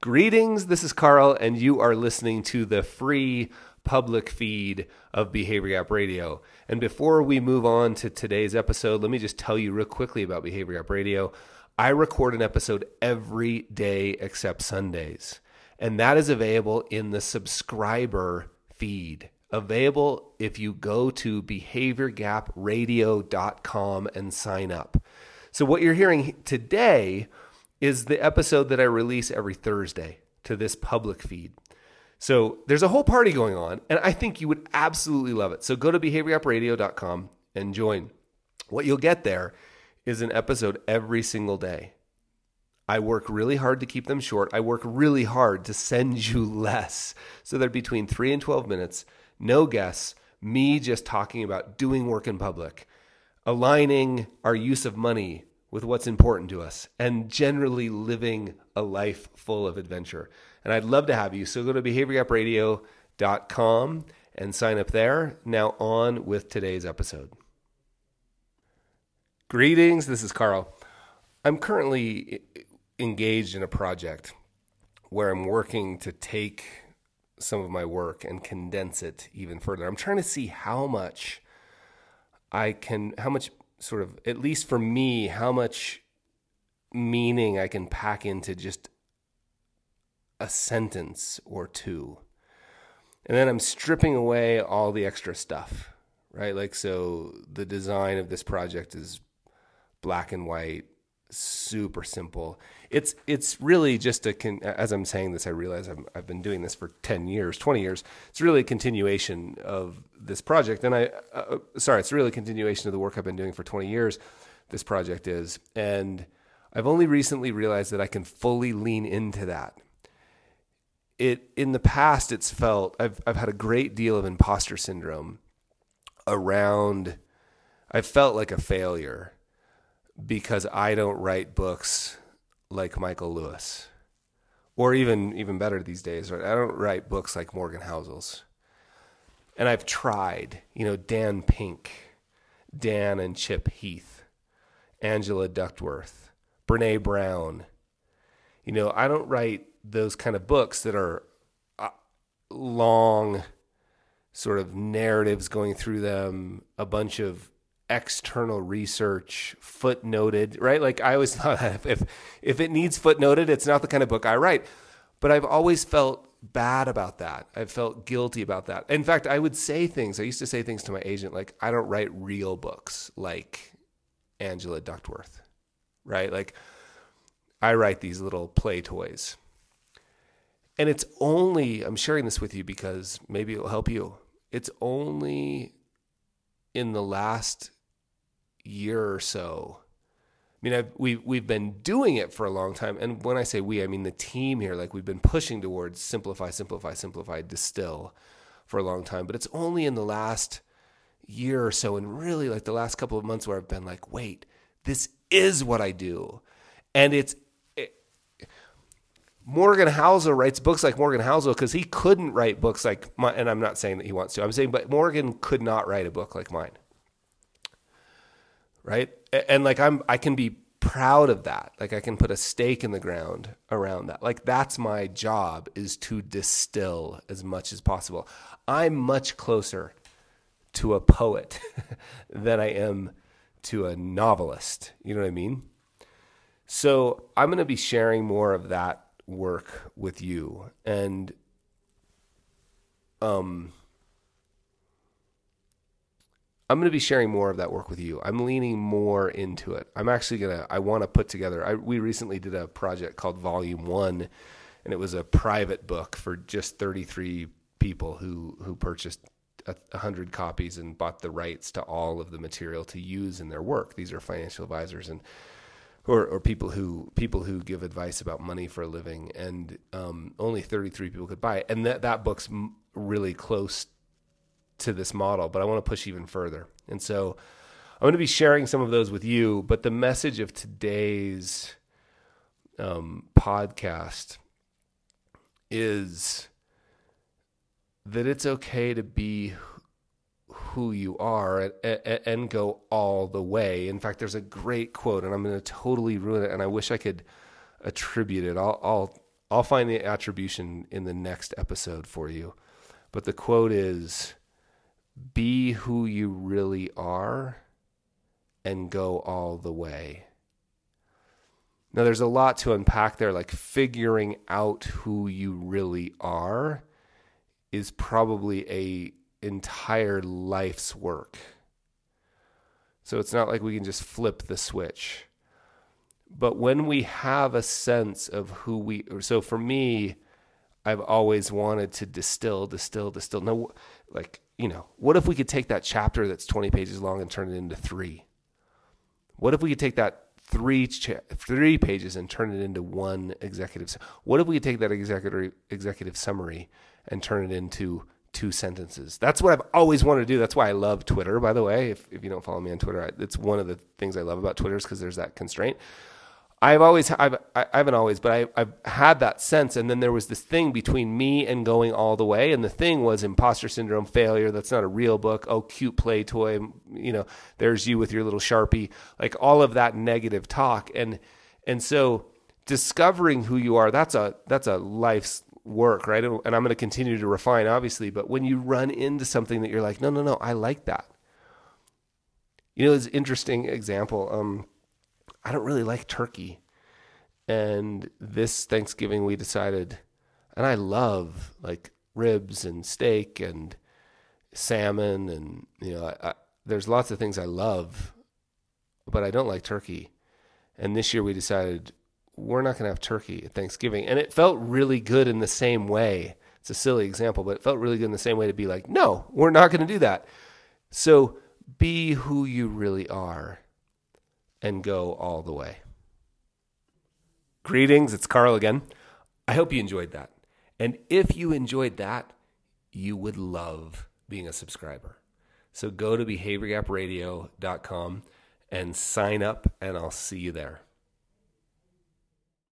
Greetings, this is Carl, and you are listening to the free public feed of Behavior Gap Radio. And before we move on to today's episode, let me just tell you real quickly about Behavior Gap Radio. I record an episode every day except Sundays, and that is available in the subscriber feed. Available if you go to behaviorgapradio.com and sign up. So, what you're hearing today is the episode that I release every Thursday to this public feed. So there's a whole party going on, and I think you would absolutely love it. So go to behaviorgapradio.com and join. What you'll get there is an episode every single day. I work really hard to keep them short. I work really hard to send you less. So they're between three and 12 minutes, no guests, me just talking about doing work in public, aligning our use of money with what's important to us and generally living a life full of adventure. And I'd love to have you. So go to behaviorgapradio.com and sign up there. Now, on with today's episode. Greetings, this is Carl. I'm currently engaged in a project where I'm working to take some of my work and condense it even further. I'm trying to see how much I can, how much sort of, at least for me, how much meaning I can pack into just a sentence or two. And then I'm stripping away all the extra stuff, right? Like, so the design of this project is black and white, super simple. It's it's really just a con- as I'm saying this, I realize i have been doing this for ten years, twenty years. It's really a continuation of this project, and I uh, uh, sorry, it's really a continuation of the work I've been doing for twenty years. This project is, and I've only recently realized that I can fully lean into that. It in the past, it's felt I've I've had a great deal of imposter syndrome around. I felt like a failure because I don't write books like Michael Lewis, or even even better these days. Right? I don't write books like Morgan Housel's, and I've tried. You know, Dan Pink, Dan and Chip Heath, Angela Duckworth, Brene Brown. You know, I don't write those kind of books that are uh, long, sort of narratives going through them, a bunch of external research footnoted right? Like i always thought if if it needs footnoted it's not the kind of book i write. But i've always felt bad about that. I've felt guilty about that. In fact i would say things i used to say things to my agent like i don't write real books like angela duckworth right? Like i write these little play toys. And it's only i'm sharing this with you because maybe it'll help you. It's only in the last year or so. I mean, I've, we we've been doing it for a long time, and when I say we, I mean the team here. Like we've been pushing towards simplify, simplify, simplify, distill for a long time. But it's only in the last year or so, and really like the last couple of months, where I've been like, wait, this is what I do, and it's. It, Morgan Housel writes books like Morgan Housel because he couldn't write books like mine. And I'm not saying that he wants to. I'm saying, but Morgan could not write a book like mine right? And like I'm I can be proud of that. Like I can put a stake in the ground around that. Like that's my job is to distill as much as possible. I'm much closer to a poet than I am to a novelist. You know what I mean? So I'm going to be sharing more of that work with you and um I'm going to be sharing more of that work with you. I'm leaning more into it. I'm actually going to, I want to put together, I, we recently did a project called Volume One, and it was a private book for just 33 people who, who purchased a 100 copies and bought the rights to all of the material to use in their work. These are financial advisors and or, or people who people who give advice about money for a living, and um, only 33 people could buy it. And that that book's really close to this model, but I want to push even further. And so I'm going to be sharing some of those with you. But the message of today's um, podcast is that it's okay to be who you are and, and, go all the way. In fact, there's a great quote, and I'm going to totally ruin it, and I wish I could attribute it. I'll, I'll I'll find the attribution in the next episode for you. But the quote is be who you really are and go all the way. Now, there's a lot to unpack there, like figuring out who you really are is probably a entire life's work. So it's not like we can just flip the switch. But when we have a sense of who we so for me, I've always wanted to distill, distill, distill. No, like, you know, what if we could take that chapter that's 20 pages long and turn it into three? What if we could take that three cha- three pages and turn it into one executive? What if we could take that executive executive summary and turn it into two sentences? That's what I've always wanted to do. That's why I love Twitter. By the way, if if you don't follow me on Twitter, it's one of the things I love about Twitter is because there's that constraint. I've always, I've, I haven't always, but I, I've had that sense. And then there was this thing between me and going all the way. And the thing was imposter syndrome, failure. That's not a real book. Oh, cute play toy. You know, there's you with your little Sharpie, like all of that negative talk. And, and so discovering who you are, that's a, that's a life's work, right? And I'm going to continue to refine, obviously. But when you run into something that you're like, no, no, no, I like that. You know, an interesting example. Um, I don't really like turkey. And this Thanksgiving we decided, and I love like ribs and steak and salmon and you know I, I, there's lots of things I love, but I don't like turkey. And this year we decided we're not going to have turkey at Thanksgiving, and it felt really good in the same way. It's a silly example, but it felt really good in the same way to be like, no, we're not going to do that. So be who you really are and go all the way. Greetings, it's Carl again. I hope you enjoyed that. And if you enjoyed that, you would love being a subscriber. So go to behaviorgapradio.com and sign up, and I'll see you there.